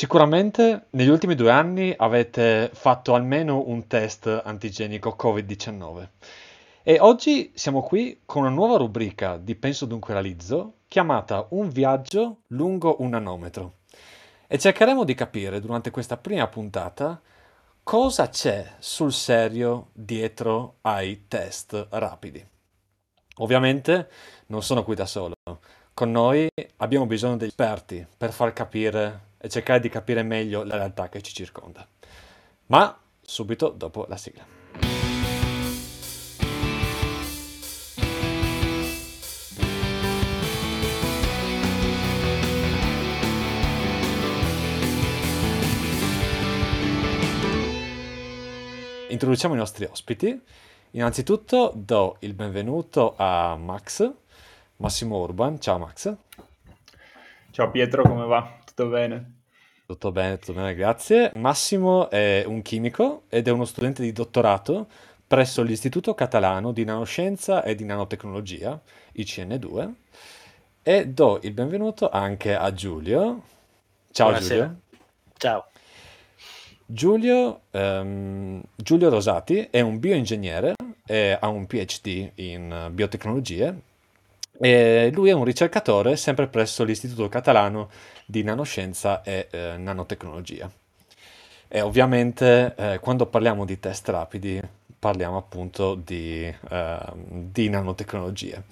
Sicuramente negli ultimi due anni avete fatto almeno un test antigenico Covid-19 e oggi siamo qui con una nuova rubrica di Penso Dunque Realizzo chiamata Un viaggio lungo un nanometro e cercheremo di capire durante questa prima puntata cosa c'è sul serio dietro ai test rapidi. Ovviamente non sono qui da solo, con noi abbiamo bisogno degli esperti per far capire e cercare di capire meglio la realtà che ci circonda. Ma subito dopo la sigla. Introduciamo i nostri ospiti. Innanzitutto do il benvenuto a Max, Massimo Urban. Ciao Max. Ciao Pietro, come va? Tutto bene? Tutto bene, tutto bene, grazie. Massimo è un chimico ed è uno studente di dottorato presso l'Istituto Catalano di Nanoscienza e di Nanotecnologia, ICN2, e do il benvenuto anche a Giulio. Ciao Buonasera. Giulio. Ciao. Giulio, ehm, Giulio Rosati è un bioingegnere e ha un PhD in biotecnologie e lui è un ricercatore sempre presso l'Istituto Catalano di Nanoscienza e eh, Nanotecnologia. E ovviamente eh, quando parliamo di test rapidi parliamo appunto di, eh, di nanotecnologie.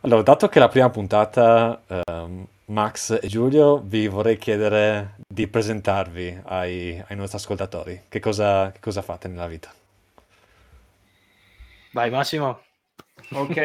Allora, dato che è la prima puntata, ehm, Max e Giulio, vi vorrei chiedere di presentarvi ai, ai nostri ascoltatori. Che cosa, che cosa fate nella vita? Vai Massimo. Ok,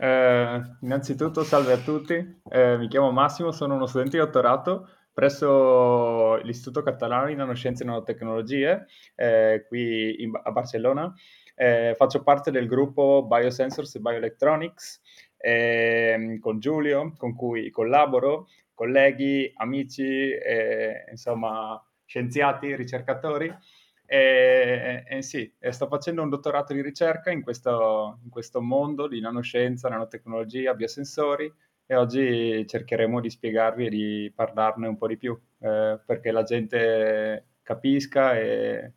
eh, innanzitutto salve a tutti, Eh, mi chiamo Massimo, sono uno studente di dottorato presso l'Istituto Catalano di Nanoscienze e Nanotecnologie, eh, qui in- a Barcellona. Eh, faccio parte del gruppo Biosensors e Bioelectronics ehm, con Giulio, con cui collaboro, colleghi, amici, eh, insomma, scienziati, ricercatori. E, e sì, sto facendo un dottorato di ricerca in questo, in questo mondo di nanoscienza, nanotecnologia, biosensori e oggi cercheremo di spiegarvi e di parlarne un po' di più eh, perché la gente capisca e,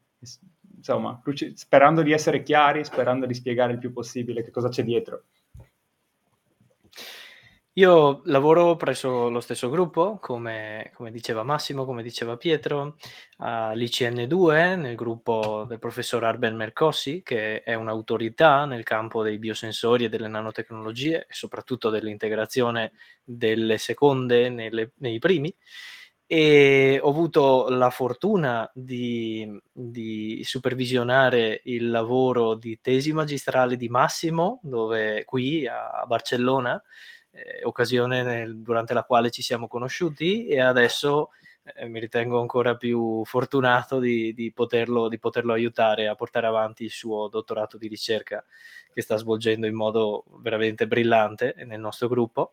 insomma, sperando di essere chiari, sperando di spiegare il più possibile che cosa c'è dietro. Io lavoro presso lo stesso gruppo, come, come diceva Massimo, come diceva Pietro, all'ICN2, nel gruppo del professor Arben Mercossi, che è un'autorità nel campo dei biosensori e delle nanotecnologie e soprattutto dell'integrazione delle seconde nelle- nei primi. E ho avuto la fortuna di, di supervisionare il lavoro di tesi magistrale di Massimo, dove qui a Barcellona, eh, occasione nel- durante la quale ci siamo conosciuti e adesso eh, mi ritengo ancora più fortunato di, di poterlo, di poterlo aiutare a portare avanti il suo dottorato di ricerca che sta svolgendo in modo veramente brillante nel nostro gruppo.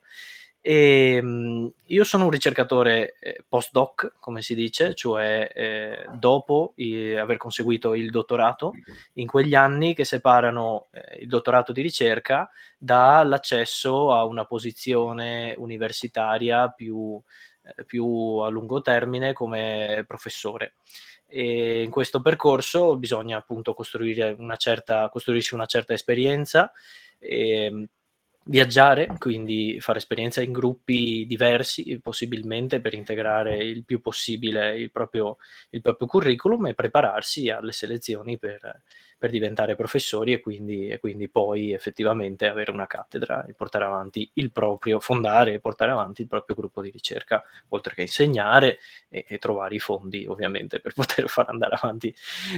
E, mh, io sono un ricercatore eh, postdoc, come si dice, cioè eh, dopo i- aver conseguito il dottorato, in quegli anni che separano eh, il dottorato di ricerca dall'accesso a una posizione universitaria più, eh, più a lungo termine come professore. E in questo percorso bisogna appunto costruire una certa, costruirsi una certa esperienza, e, viaggiare, quindi fare esperienza in gruppi diversi, possibilmente per integrare il più possibile il proprio, il proprio curriculum e prepararsi alle selezioni per, per diventare professori e quindi, e quindi poi effettivamente avere una cattedra e portare avanti il proprio, fondare e portare avanti il proprio gruppo di ricerca, oltre che insegnare e, e trovare i fondi ovviamente per poter far andare avanti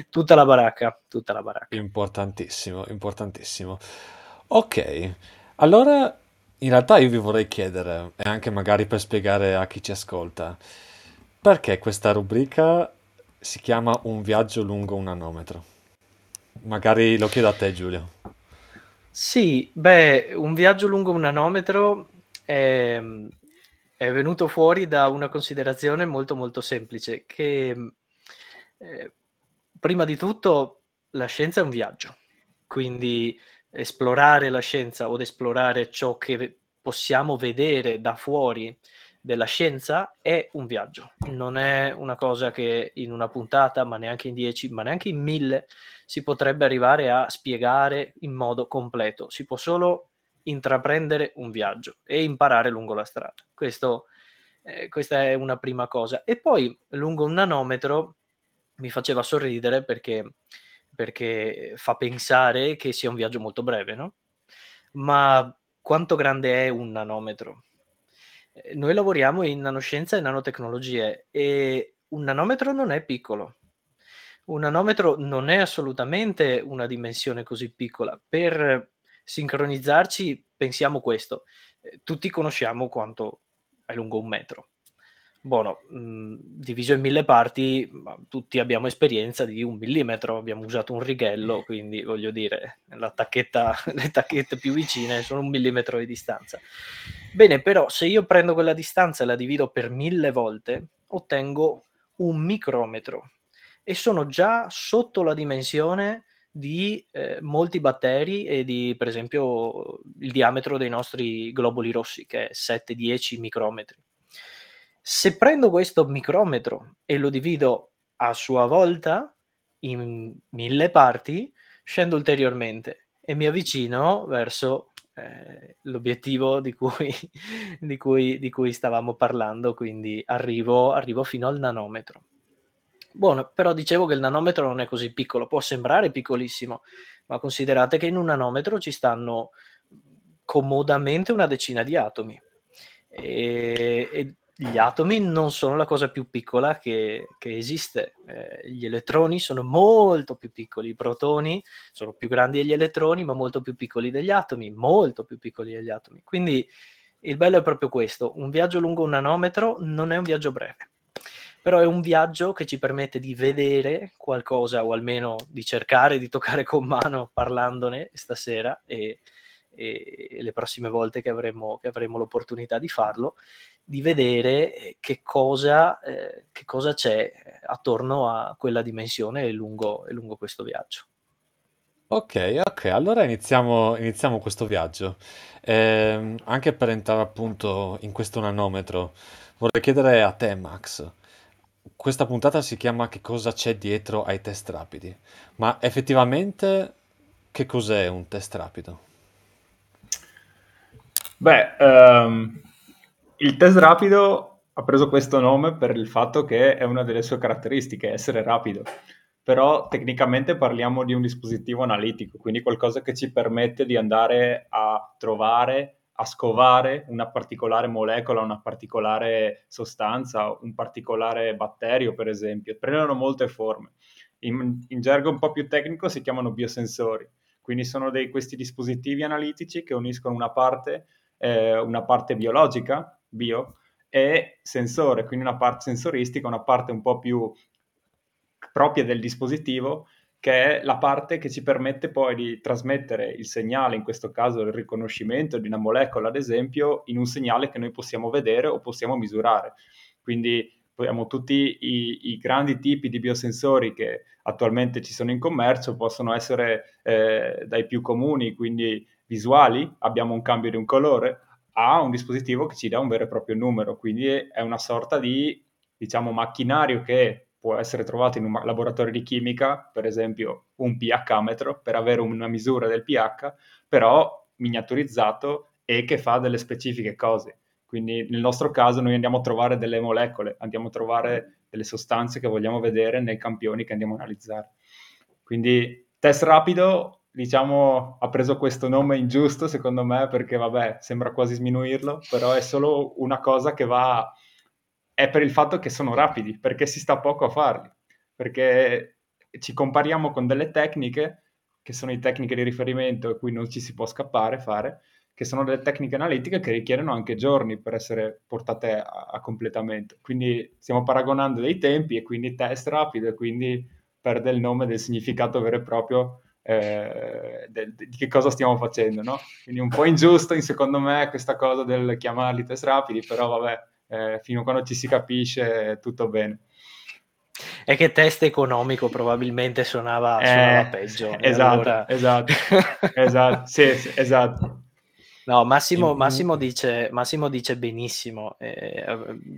tutta la baracca, tutta la baracca. Importantissimo, importantissimo. Ok, allora in realtà io vi vorrei chiedere, e anche magari per spiegare a chi ci ascolta, perché questa rubrica si chiama Un viaggio lungo un nanometro? Magari lo chiedo a te, Giulio. Sì, beh, un viaggio lungo un nanometro è, è venuto fuori da una considerazione molto molto semplice, che eh, prima di tutto la scienza è un viaggio, quindi esplorare la scienza o esplorare ciò che possiamo vedere da fuori della scienza è un viaggio, non è una cosa che in una puntata, ma neanche in dieci, ma neanche in mille, si potrebbe arrivare a spiegare in modo completo. Si può solo intraprendere un viaggio e imparare lungo la strada. Questo, eh, questa è una prima cosa. E poi lungo un nanometro mi faceva sorridere perché, perché fa pensare che sia un viaggio molto breve, no? Ma quanto grande è un nanometro? Eh, noi lavoriamo in nanoscienza e nanotecnologie e un nanometro non è piccolo. Un nanometro non è assolutamente una dimensione così piccola. Per sincronizzarci pensiamo questo. Eh, tutti conosciamo quanto è lungo un metro. Buono, mhmm, diviso in mille parti, tutti abbiamo esperienza di un millimetro, abbiamo usato un righello, quindi voglio dire, tacchetta, le tacchette più vicine sono un millimetro di distanza. Bene, però se io prendo quella distanza e la divido per mille volte, ottengo un micrometro e sono già sotto la dimensione di eh, molti batteri e di, per esempio, il diametro dei nostri globuli rossi, che è 7-10 micrometri. Se prendo questo micrometro e lo divido a sua volta in mille parti, scendo ulteriormente e mi avvicino verso eh, l'obiettivo di cui, di, cui, di cui, stavamo parlando, quindi arrivo, arrivo fino al nanometro. Buono, però dicevo che il nanometro non è così piccolo, può sembrare piccolissimo, ma considerate che in un nanometro ci stanno comodamente una decina di atomi. E, e gli atomi non sono la cosa più piccola che, che esiste. Eh, gli elettroni sono molto più piccoli, i protoni sono più grandi degli elettroni, ma molto più piccoli degli atomi, molto più piccoli degli atomi. Quindi il bello è proprio questo, un viaggio lungo un nanometro non è un viaggio breve però è un viaggio che ci permette di vedere qualcosa o almeno di cercare di toccare con mano parlandone stasera e, e le prossime volte che avremo, che avremo, l'opportunità di farlo, di vedere che cosa, eh, che cosa c'è attorno a quella dimensione e lungo, e lungo questo viaggio. Ok, ok, allora iniziamo, iniziamo questo viaggio. Eh, anche per entrare appunto in questo nanometro, vorrei chiedere a te, Max, questa puntata si chiama Che cosa c'è dietro ai test rapidi, ma effettivamente che cos'è un test rapido? Beh, um, il test rapido ha preso questo nome per il fatto che è una delle sue caratteristiche, essere rapido. Però tecnicamente parliamo di un dispositivo analitico, quindi qualcosa che ci permette di andare a trovare a scovare una particolare molecola, una particolare sostanza, un particolare batterio, per esempio. Prendono molte forme. In, in gergo un po' più tecnico si chiamano biosensori. Quindi sono dei, questi dispositivi analitici che uniscono una parte, eh, una parte biologica, bio, e sensore, quindi una parte sensoristica, una parte un po' più propria del dispositivo che è la parte che ci permette poi di trasmettere il segnale, in questo caso il riconoscimento di una molecola, ad esempio, in un segnale che noi possiamo vedere o possiamo misurare. Quindi abbiamo tutti i, i grandi tipi di biosensori che attualmente ci sono in commercio, possono essere eh, dai più comuni, quindi visuali, abbiamo un cambio di un colore, a un dispositivo che ci dà un vero e proprio numero, quindi è una sorta di diciamo macchinario che può essere trovato in un laboratorio di chimica, per esempio un pH-metro per avere una misura del pH, però miniaturizzato e che fa delle specifiche cose. Quindi nel nostro caso noi andiamo a trovare delle molecole, andiamo a trovare delle sostanze che vogliamo vedere nei campioni che andiamo a analizzare. Quindi test rapido, diciamo, ha preso questo nome ingiusto secondo me perché vabbè, sembra quasi sminuirlo, però è solo una cosa che va è per il fatto che sono rapidi, perché si sta poco a farli, perché ci compariamo con delle tecniche che sono le tecniche di riferimento a cui non ci si può scappare, fare, che sono delle tecniche analitiche che richiedono anche giorni per essere portate a, a completamento. Quindi stiamo paragonando dei tempi e quindi test rapido e quindi perde il nome del significato vero e proprio eh, del, di che cosa stiamo facendo, no? Quindi un po' ingiusto, secondo me, questa cosa del chiamarli test rapidi, però vabbè, eh, fino a quando ci si capisce tutto bene. È che test economico probabilmente suonava, eh, suonava peggio. Esatto, allora... esatto, esatto, sì, sì, esatto. No, Massimo, Massimo, dice, Massimo dice, benissimo. Eh,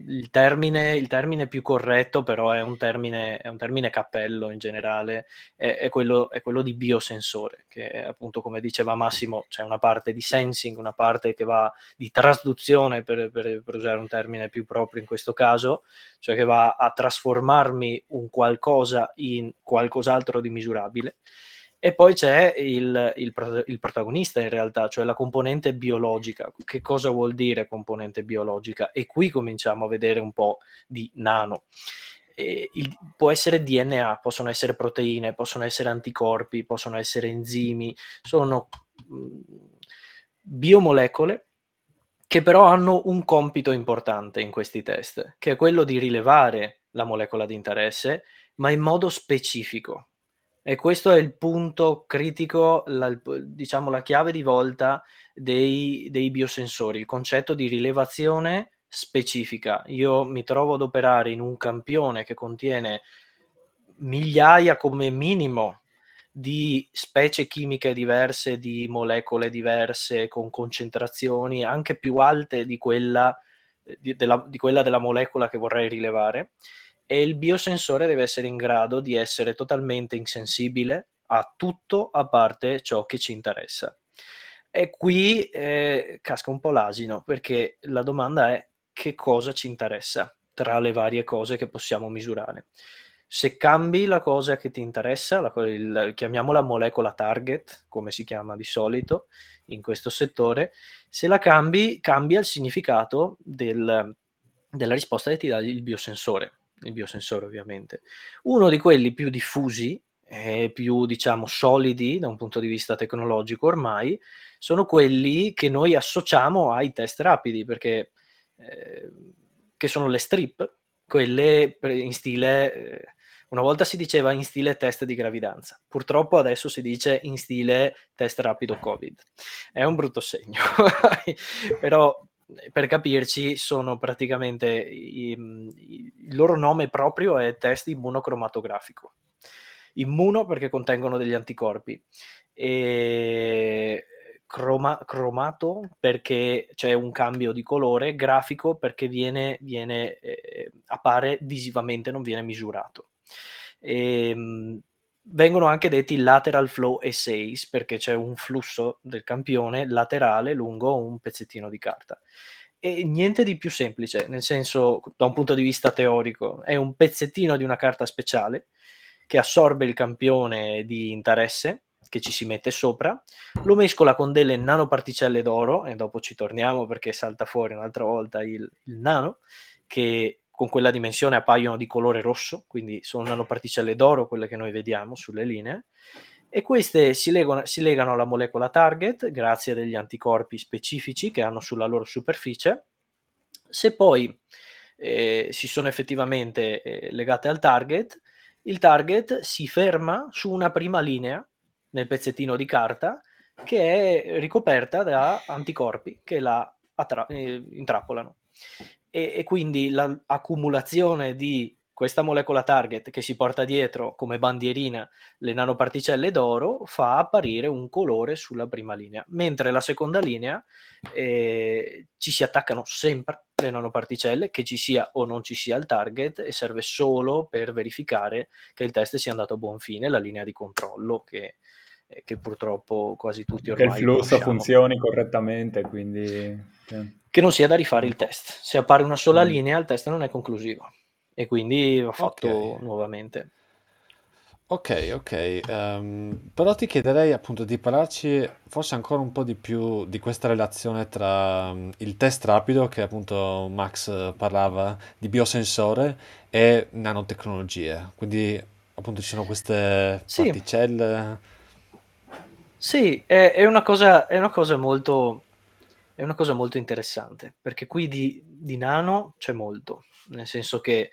il, termine, il, termine, più corretto, però, è un termine, è un termine cappello in generale, è, è, quello, è, quello, di biosensore, che appunto, come diceva Massimo, c'è una parte di sensing, una parte che va di trasduzione, per, per, per usare un termine più proprio in questo caso, cioè che va a trasformarmi un qualcosa in qualcos'altro di misurabile e poi c'è il, il, il, protagonista in realtà, cioè la componente biologica. Che cosa vuol dire componente biologica? E qui cominciamo a vedere un po' di nano. Il, può essere DNA, possono essere proteine, possono essere anticorpi, possono essere enzimi, sono mh, biomolecole che però hanno un compito importante in questi test, che è quello di rilevare la molecola di interesse, ma in modo specifico. E questo è il punto critico, la, diciamo la chiave di volta dei, dei biosensori, il concetto di rilevazione specifica. Io mi trovo ad operare in un campione che contiene migliaia come minimo di specie chimiche diverse, di molecole diverse, con concentrazioni anche più alte di quella, di, della, di quella della molecola che vorrei rilevare e il biosensore deve essere in grado di essere totalmente insensibile a tutto a parte ciò che ci interessa. E qui eh, casca un po' l'asino perché la domanda è che cosa ci interessa tra le varie cose che possiamo misurare. Se cambi la cosa che ti interessa, la, il, chiamiamola molecola target, come si chiama di solito in questo settore, se la cambi, cambia il significato del, della risposta che ti dà il biosensore il biosensore ovviamente. Uno di quelli più diffusi e più diciamo solidi da un punto di vista tecnologico ormai sono quelli che noi associamo ai test rapidi perché eh, che sono le strip, quelle in stile eh, una volta si diceva in stile test di gravidanza, purtroppo adesso si dice in stile test rapido Covid. È un brutto segno, però per capirci, sono praticamente il loro nome proprio è test immunocromatografico. Immuno perché contengono degli anticorpi e croma, cromato perché c'è un cambio di colore, grafico perché viene, viene eh, appare visivamente, non viene misurato. E, ehm, vengono anche detti lateral flow essays perché c'è un flusso del campione laterale lungo un pezzettino di carta. E niente di più semplice, nel senso, da un punto di vista teorico, è un pezzettino di una carta speciale che assorbe il campione di interesse che ci si mette sopra, lo mescola con delle nanoparticelle d'oro, e dopo ci torniamo perché salta fuori un'altra volta il, il nano, che con quella dimensione appaiono di colore rosso, quindi sono nanoparticelle d'oro quelle che noi vediamo sulle linee, e queste si legano, si legano alla molecola target grazie a degli anticorpi specifici che hanno sulla loro superficie. Se poi eh, si sono effettivamente eh, legate al target, il target si ferma su una prima linea nel pezzettino di carta che è ricoperta da anticorpi che la attra- eh, intrappolano e, e quindi l'accumulazione di questa molecola target che si porta dietro come bandierina le nanoparticelle d'oro fa apparire un colore sulla prima linea, mentre la seconda linea eh, ci si attaccano sempre le nanoparticelle, che ci sia o non ci sia il target e serve solo per verificare che il test sia andato a buon fine, la linea di controllo che, eh, che purtroppo quasi tutti ormai Che il flusso conosciamo. funzioni correttamente, quindi... Che non sia da rifare il test. Se appare una sola mm. linea, il test non è conclusivo. E quindi l'ho fatto okay. nuovamente. Ok, ok. Um, però ti chiederei appunto di parlarci forse ancora un po' di più di questa relazione tra um, il test rapido, che appunto Max parlava di biosensore, e nanotecnologie. Quindi appunto ci sono queste sì. particelle. Sì, è, è, una cosa, è, una cosa molto, è una cosa molto interessante, perché qui di, di nano c'è molto, nel senso che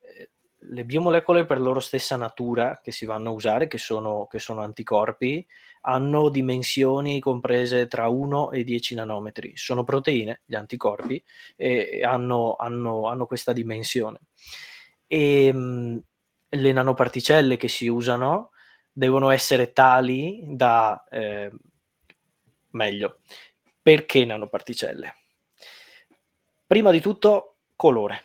eh, le biomolecole per loro stessa natura che si vanno a usare, che sono, che sono anticorpi, hanno dimensioni comprese tra 1 e 10 nanometri. Sono proteine, gli anticorpi, e hanno, hanno, hanno questa dimensione. E mh, le nanoparticelle che si usano devono essere tali da, eh, meglio, Perché nanoparticelle? Prima di tutto, colore.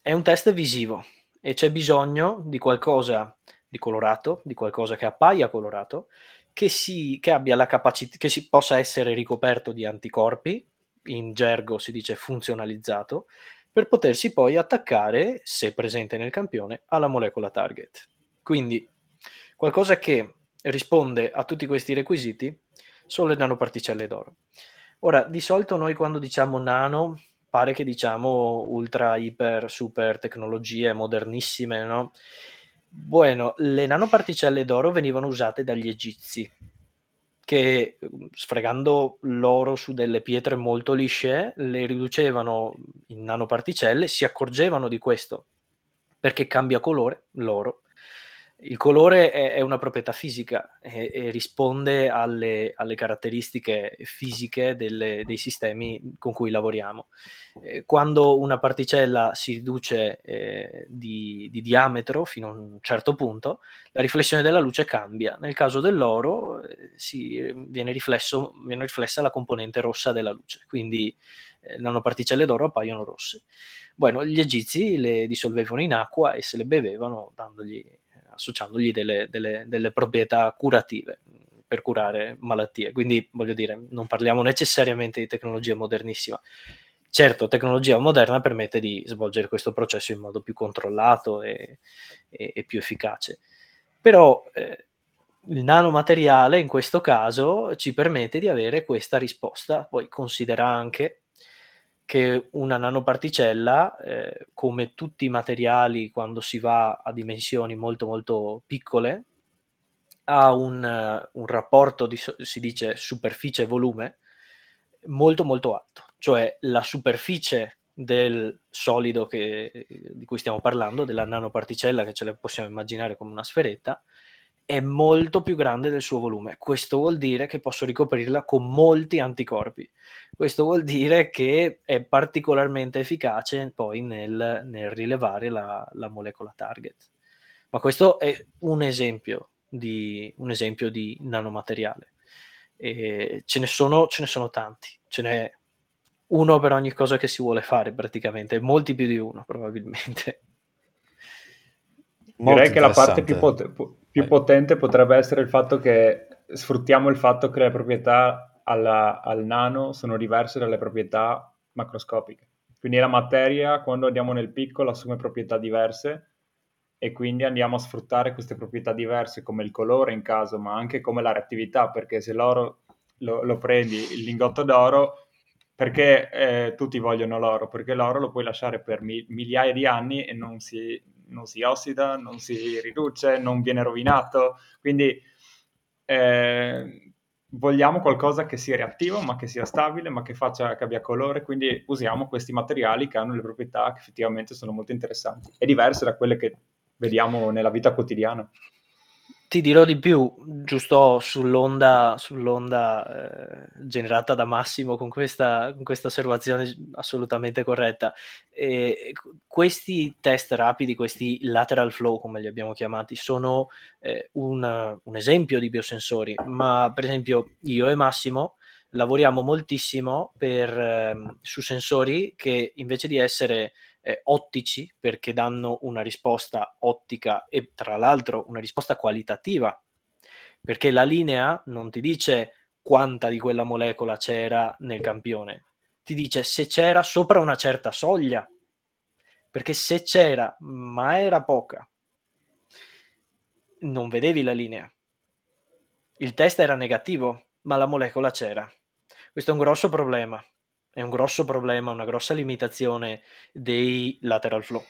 È un test visivo e c'è bisogno di qualcosa di colorato, di qualcosa che appaia colorato, che, si, che abbia la capacità, che si possa essere ricoperto di anticorpi, in gergo si dice funzionalizzato, per potersi poi attaccare, se presente nel campione, alla molecola target. Quindi qualcosa che risponde a tutti questi requisiti sono le nanoparticelle d'oro. Ora, di solito noi quando diciamo nano, pare che diciamo ultra, iper, super tecnologie modernissime, no? Bueno, le nanoparticelle d'oro venivano usate dagli egizi, che sfregando l'oro su delle pietre molto lisce, le riducevano in nanoparticelle, si accorgevano di questo, perché cambia colore l'oro, il colore è, è una proprietà fisica e, e risponde alle, alle, caratteristiche fisiche delle, dei sistemi con cui lavoriamo. Eh, quando una particella si riduce eh, di, di, diametro fino a un certo punto, la riflessione della luce cambia. Nel caso dell'oro eh, si, viene, riflesso, viene, riflessa la componente rossa della luce, quindi eh, nanoparticelle d'oro appaiono rosse. Bueno, gli egizi le dissolvevano in acqua e se le bevevano dandogli associandogli delle, delle, delle proprietà curative per curare malattie. Quindi voglio dire, non parliamo necessariamente di tecnologia modernissima. Certo, tecnologia moderna permette di svolgere questo processo in modo più controllato e, e, e più efficace. Però eh, il nanomateriale in questo caso ci permette di avere questa risposta. Poi considera anche che una nanoparticella, eh, come tutti i materiali quando si va a dimensioni molto molto piccole, ha un, un rapporto di, si dice superficie-volume molto molto alto, cioè la superficie del solido che, di cui stiamo parlando, della nanoparticella che ce la possiamo immaginare come una sferetta, è molto più grande del suo volume. Questo vuol dire che posso ricoprirla con molti anticorpi. Questo vuol dire che è particolarmente efficace poi nel, nel rilevare la, la, molecola target. Ma questo è un esempio di, un esempio di nanomateriale. E ce, ne sono, ce ne sono tanti, ce n'è uno per ogni cosa che si vuole fare praticamente, molti più di uno probabilmente. Molto Direi che la parte più, pot- più potente potrebbe essere il fatto che sfruttiamo il fatto che le proprietà alla, al nano sono diverse dalle proprietà macroscopiche. Quindi la materia, quando andiamo nel piccolo, assume proprietà diverse e quindi andiamo a sfruttare queste proprietà diverse come il colore in caso, ma anche come la reattività, perché se l'oro lo, lo prendi, il lingotto d'oro, perché eh, tutti vogliono l'oro? Perché l'oro lo puoi lasciare per mi- migliaia di anni e non si, non si ossida, non si riduce, non viene rovinato. Quindi eh, vogliamo qualcosa che sia reattivo, ma che sia stabile, ma che, faccia, che abbia colore. Quindi usiamo questi materiali che hanno le proprietà che effettivamente sono molto interessanti e diverse da quelle che vediamo nella vita quotidiana. Ti dirò di più, giusto sull'onda, sull'onda eh, generata da Massimo con questa, con questa osservazione assolutamente corretta. E questi test rapidi, questi lateral flow, come li abbiamo chiamati, sono eh, un, un, esempio di biosensori, ma per esempio io e Massimo lavoriamo moltissimo per, eh, su sensori che invece di essere eh, ottici perché danno una risposta ottica e tra l'altro una risposta qualitativa, perché la linea non ti dice quanta di quella molecola c'era nel campione, ti dice se c'era sopra una certa soglia, perché se c'era ma era poca, non vedevi la linea. Il test era negativo, ma la molecola c'era. Questo è un grosso problema è un grosso problema, una grossa limitazione dei lateral flow.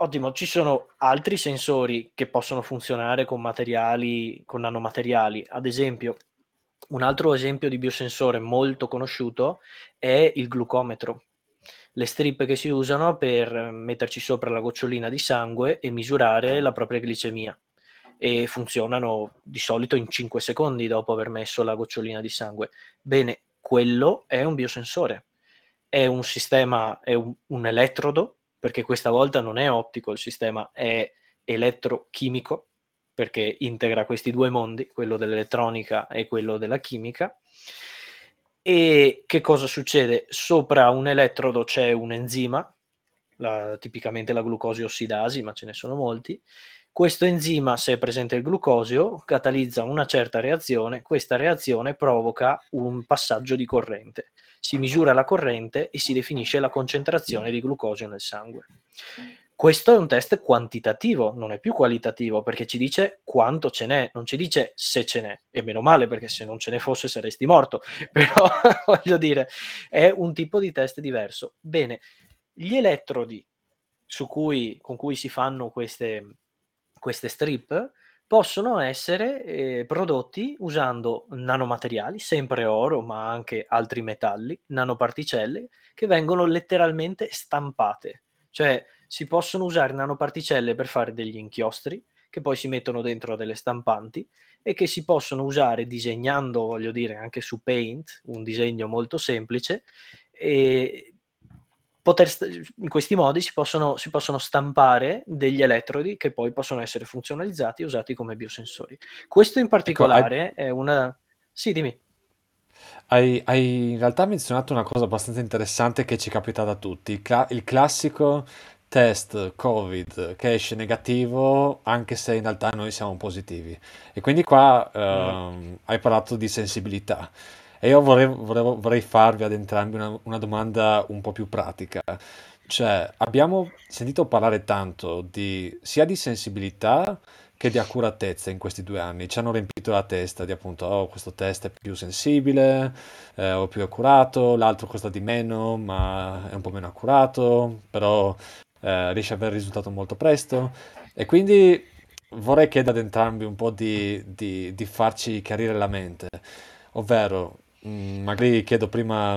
Ottimo, ci sono altri sensori che possono funzionare con materiali, con nanomateriali. Ad esempio, un altro esempio di biosensore molto conosciuto è il glucometro. Le strip che si usano per metterci sopra la gocciolina di sangue e misurare la propria glicemia e funzionano di solito in 5 secondi dopo aver messo la gocciolina di sangue. Bene, quello è un biosensore, è un sistema, è un, un elettrodo, perché questa volta non è ottico il sistema, è elettrochimico, perché integra questi due mondi, quello dell'elettronica e quello della chimica, E che cosa succede? Sopra un elettrodo c'è un enzima, la, tipicamente la glucosi ossidasi, ma ce ne sono molti. Questo enzima, se è presente il glucosio, catalizza una certa reazione, questa reazione provoca un passaggio di corrente. Si misura la corrente e si definisce la concentrazione di glucosio nel sangue. Questo è un test quantitativo, non è più qualitativo, perché ci dice quanto ce n'è, non ci dice se ce n'è, e meno male perché se non ce ne fosse saresti morto, però voglio dire, è un tipo di test diverso. Bene, gli elettrodi cui, con cui si fanno queste, queste strip possono essere eh, prodotti usando nanomateriali, sempre oro, ma anche altri metalli, nanoparticelle, che vengono letteralmente stampate. Cioè si possono usare nanoparticelle per fare degli inchiostri che poi si mettono dentro delle stampanti e che si possono usare disegnando, voglio dire, anche su Paint, un disegno molto semplice, e poter, in questi modi si possono, si possono, stampare degli elettrodi che poi possono essere funzionalizzati e usati come biosensori. Questo in particolare ecco, hai... è una... Sì, dimmi. Hai, hai, in realtà menzionato una cosa abbastanza interessante che ci è capitata a tutti, il, cla- il classico test Covid che esce negativo anche se in realtà noi siamo positivi. E quindi qua mm. hai parlato di sensibilità. E io vorrei, vorrei, vorrei farvi ad entrambi una, una domanda un po' più pratica. Cioè, abbiamo sentito parlare tanto di, sia di sensibilità che di accuratezza in questi due anni. Ci hanno riempito la testa di appunto, oh, questo test è più sensibile eh, o più accurato, l'altro costa di meno, ma è un po' meno accurato, però eh, riesce ad avere il risultato molto presto. E quindi vorrei chiedere ad entrambi un po' di, di, di farci chiarire la mente, ovvero Mm, magari chiedo prima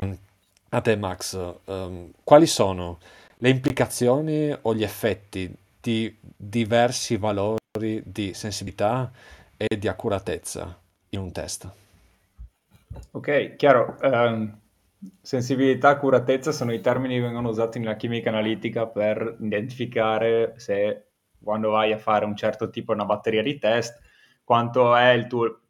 a te, Max, um, quali sono le implicazioni o gli effetti di diversi valori di sensibilità e di accuratezza in un test? Ok, chiaro. Um, sensibilità e accuratezza sono i termini che vengono usati nella chimica analitica per identificare se quando vai a fare un certo tipo, una batteria di test, quanto è il tuo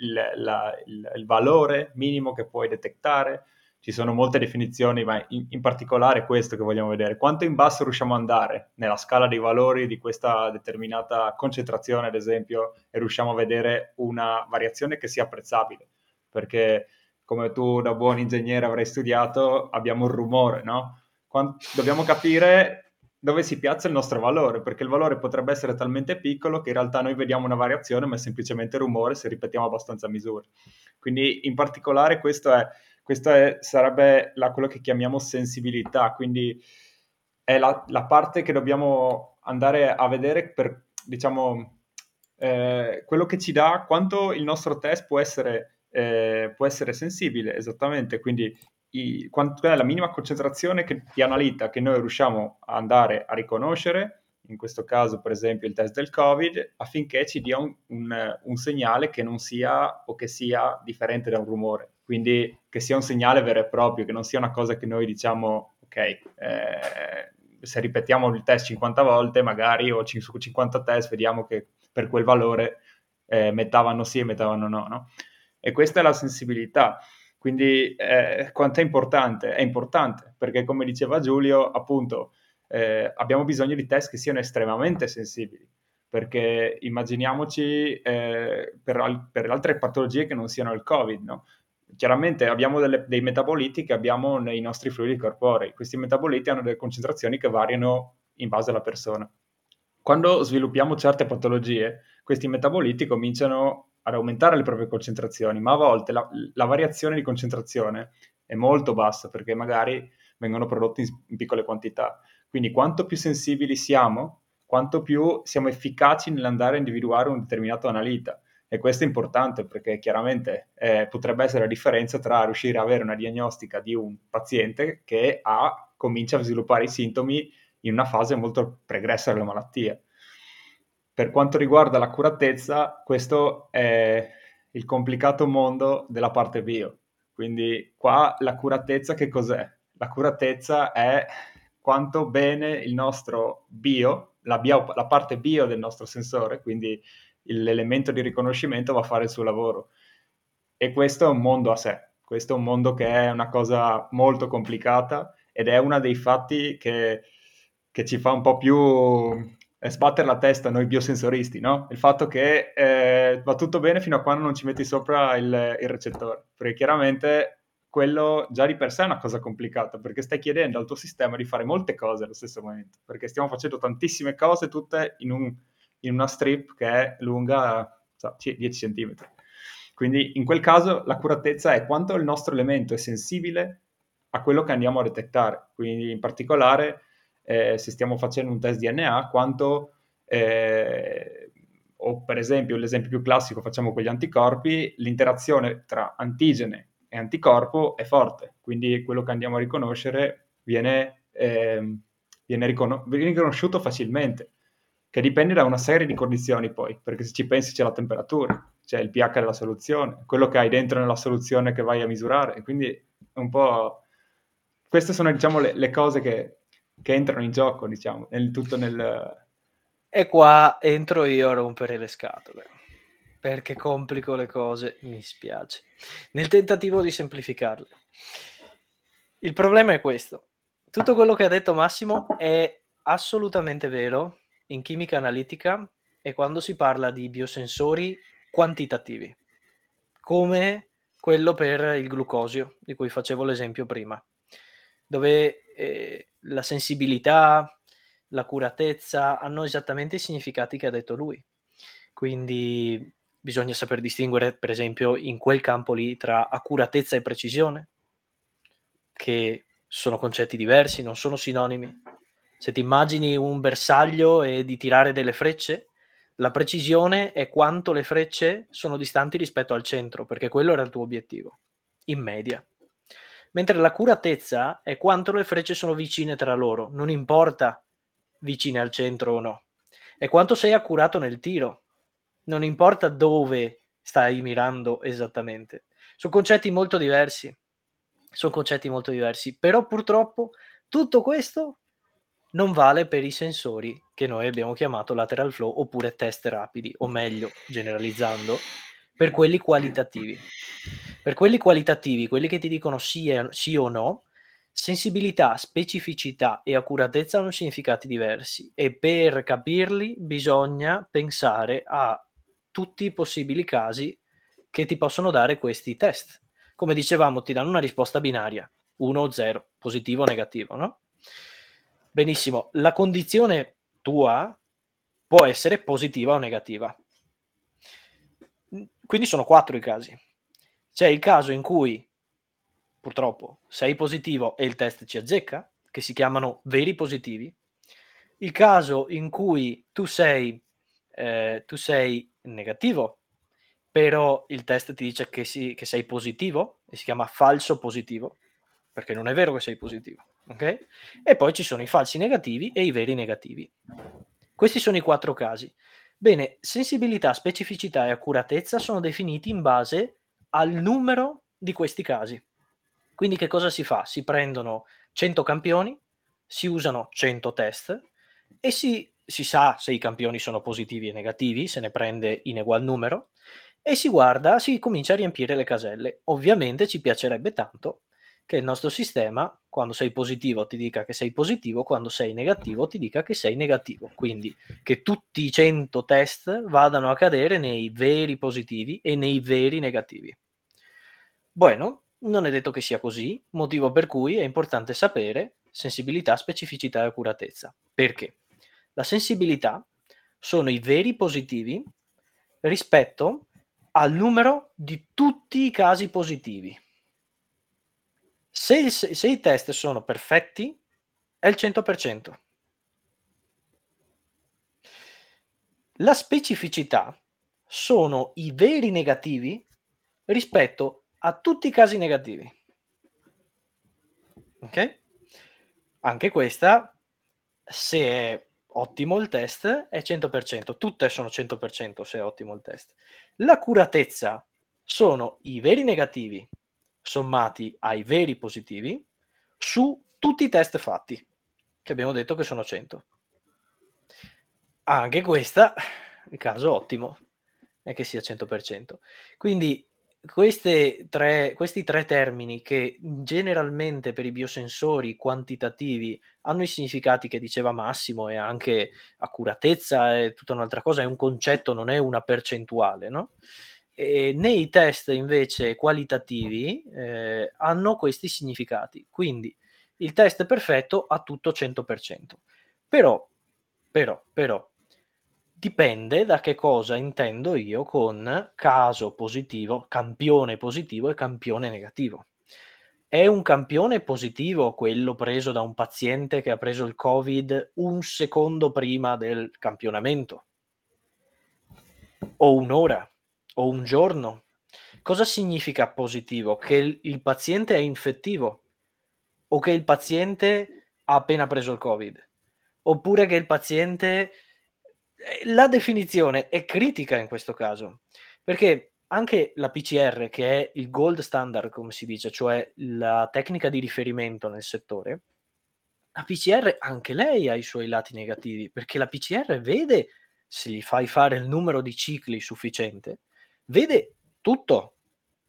il, la, il, il, valore minimo che puoi detectare. Ci sono molte definizioni, ma in, in, particolare questo che vogliamo vedere. Quanto in basso riusciamo ad andare nella scala dei valori di questa determinata concentrazione, ad esempio, e riusciamo a vedere una variazione che sia apprezzabile. Perché, come tu da buon ingegnere avrai studiato, abbiamo un rumore, no? Quando, dobbiamo capire dove si piazza il nostro valore, perché il valore potrebbe essere talmente piccolo che in realtà noi vediamo una variazione, ma è semplicemente rumore se ripetiamo abbastanza misure. Quindi in particolare questo, è, questo è, sarebbe la, quello che chiamiamo sensibilità, quindi è la, la, parte che dobbiamo andare a vedere per, diciamo, eh, quello che ci dà quanto il nostro test può essere, eh, può essere sensibile, esattamente. Quindi i, quanto è la minima concentrazione che, di analita che noi riusciamo a andare a riconoscere, in questo caso per esempio il test del Covid, affinché ci dia un, un, un segnale che non sia o che sia differente da un rumore, quindi che sia un segnale vero e proprio, che non sia una cosa che noi diciamo, ok, eh, se ripetiamo il test 50 volte magari o su 50 test vediamo che per quel valore eh, metà sì e metà vanno no, no? E questa è la sensibilità. Quindi eh, quanto è importante? È importante perché come diceva Giulio, appunto, eh, abbiamo bisogno di test che siano estremamente sensibili, perché immaginiamoci eh, per, per, altre patologie che non siano il Covid, no? Chiaramente abbiamo delle, dei metaboliti che abbiamo nei nostri fluidi corporei, questi metaboliti hanno delle concentrazioni che variano in base alla persona. Quando sviluppiamo certe patologie, questi metaboliti cominciano ad aumentare le proprie concentrazioni, ma a volte la, la variazione di concentrazione è molto bassa perché magari vengono prodotti in, piccole quantità. Quindi quanto più sensibili siamo, quanto più siamo efficaci nell'andare a individuare un determinato analita. E questo è importante perché chiaramente eh, potrebbe essere la differenza tra riuscire a avere una diagnostica di un paziente che ha, comincia a sviluppare i sintomi in una fase molto pregressa della malattia. Per quanto riguarda l'accuratezza, questo è il complicato mondo della parte bio. Quindi qua l'accuratezza che cos'è? L'accuratezza è quanto bene il nostro bio, la, bio, la parte bio del nostro sensore, quindi l'elemento di riconoscimento va a fare il suo lavoro. E questo è un mondo a sé. Questo è un mondo che è una cosa molto complicata ed è uno dei fatti che, che ci fa un po' più sbattere la testa noi biosensoristi, no? Il fatto che eh, va tutto bene fino a quando non ci metti sopra il, il recettore, perché chiaramente quello già di per sé è una cosa complicata, perché stai chiedendo al tuo sistema di fare molte cose allo stesso momento, perché stiamo facendo tantissime cose tutte in, un, in una strip che è lunga so, 10 cm. Quindi in quel caso l'accuratezza è quanto il nostro elemento è sensibile a quello che andiamo a detettare. Quindi in particolare eh, se stiamo facendo un test DNA, quanto, eh, o per esempio l'esempio più classico facciamo con gli anticorpi, l'interazione tra antigene e anticorpo è forte, quindi quello che andiamo a riconoscere viene, eh, viene, riconos- viene riconosciuto facilmente, che dipende da una serie di condizioni poi, perché se ci pensi c'è la temperatura, c'è il pH della soluzione, quello che hai dentro nella soluzione che vai a misurare, quindi un po'... Queste sono diciamo le, le cose che, che entrano in gioco, diciamo, nel tutto nel... E qua entro io a rompere le scatole, perché complico le cose, mi spiace, nel tentativo di semplificarle. Il problema è questo. Tutto quello che ha detto Massimo è assolutamente vero in chimica analitica e quando si parla di biosensori quantitativi, come quello per il glucosio, di cui facevo l'esempio prima, dove eh, la sensibilità, l'accuratezza hanno esattamente i significati che ha detto lui. Quindi bisogna saper distinguere, per esempio, in quel campo lì tra accuratezza e precisione, che sono concetti diversi, non sono sinonimi. Se ti immagini un bersaglio e di tirare delle frecce, la precisione è quanto le frecce sono distanti rispetto al centro, perché quello era il tuo obiettivo, in media mentre l'accuratezza è quanto le frecce sono vicine tra loro, non importa vicine al centro o no, è quanto sei accurato nel tiro, non importa dove stai mirando esattamente. Sono concetti molto diversi, sono concetti molto diversi, però purtroppo tutto questo non vale per i sensori che noi abbiamo chiamato lateral flow oppure test rapidi, o meglio, generalizzando, per quelli qualitativi. Per quelli qualitativi, quelli che ti dicono sì, sì o no, sensibilità, specificità e accuratezza hanno significati diversi e per capirli bisogna pensare a tutti i possibili casi che ti possono dare questi test. Come dicevamo, ti danno una risposta binaria, 1 o 0, positivo o negativo, no? Benissimo, la condizione tua può essere positiva o negativa. Quindi sono quattro i casi. C'è il caso in cui purtroppo sei positivo e il test ci azzecca, che si chiamano veri positivi. Il caso in cui tu sei, eh, tu sei negativo, però il test ti dice che, si, che sei positivo e si chiama falso positivo, perché non è vero che sei positivo. Okay? E poi ci sono i falsi negativi e i veri negativi. Questi sono i quattro casi. Bene, sensibilità, specificità e accuratezza sono definiti in base al numero di questi casi. Quindi che cosa si fa? Si prendono 100 campioni, si usano 100 test e si, si sa se i campioni sono positivi e negativi, se ne prende in egual numero e si guarda, si comincia a riempire le caselle. Ovviamente ci piacerebbe tanto che il nostro sistema, quando sei positivo, ti dica che sei positivo, quando sei negativo, ti dica che sei negativo. Quindi che tutti i 100 test vadano a cadere nei veri positivi e nei veri negativi. Bueno, non è detto che sia così, motivo per cui è importante sapere sensibilità, specificità e accuratezza. Perché? La sensibilità sono i veri positivi rispetto al numero di tutti i casi positivi. Se, il, se i test sono perfetti, è il 100%. La specificità sono i veri negativi rispetto a tutti i casi negativi. Ok? Anche questa, se è ottimo il test, è 100%. Tutte sono 100% se è ottimo il test. L'accuratezza sono i veri negativi sommati ai veri positivi su tutti i test fatti, che abbiamo detto che sono 100. Anche questa, il caso ottimo, è che sia 100%. Quindi tre, questi tre termini che generalmente per i biosensori quantitativi hanno i significati che diceva Massimo e anche accuratezza è tutta un'altra cosa, è un concetto, non è una percentuale, no? E nei test invece qualitativi eh, hanno questi significati. Quindi il test perfetto ha tutto 100%. Però, però, però, dipende da che cosa intendo io con caso positivo, campione positivo e campione negativo. È un campione positivo quello preso da un paziente che ha preso il Covid un secondo prima del campionamento? O un'ora? O un giorno? Cosa significa positivo? Che il, il paziente è infettivo? O che il paziente ha appena preso il Covid? Oppure che il paziente eh, la definizione è critica in questo caso, perché anche la PCR, che è il gold standard, come si dice, cioè la tecnica di riferimento nel settore, la PCR anche lei ha i suoi lati negativi, perché la PCR vede, se gli fai fare il numero di cicli sufficiente, vede tutto.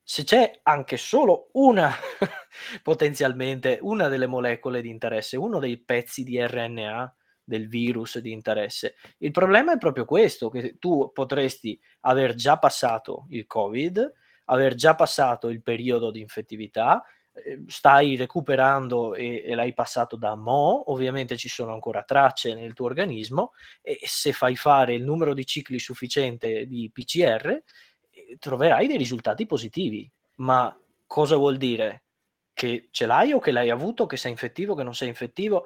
Se c'è anche solo una, potenzialmente, una delle molecole di interesse, uno dei pezzi di RNA del virus di interesse. Il problema è proprio questo, che tu potresti aver già passato il Covid, aver già passato il periodo di infettività, eh, stai recuperando e, e, l'hai passato da mo, ovviamente ci sono ancora tracce nel tuo organismo e se fai fare il numero di cicli sufficiente di PCR troverai dei risultati positivi. Ma cosa vuol dire? Che ce l'hai o che l'hai avuto, che sei infettivo, che non sei infettivo?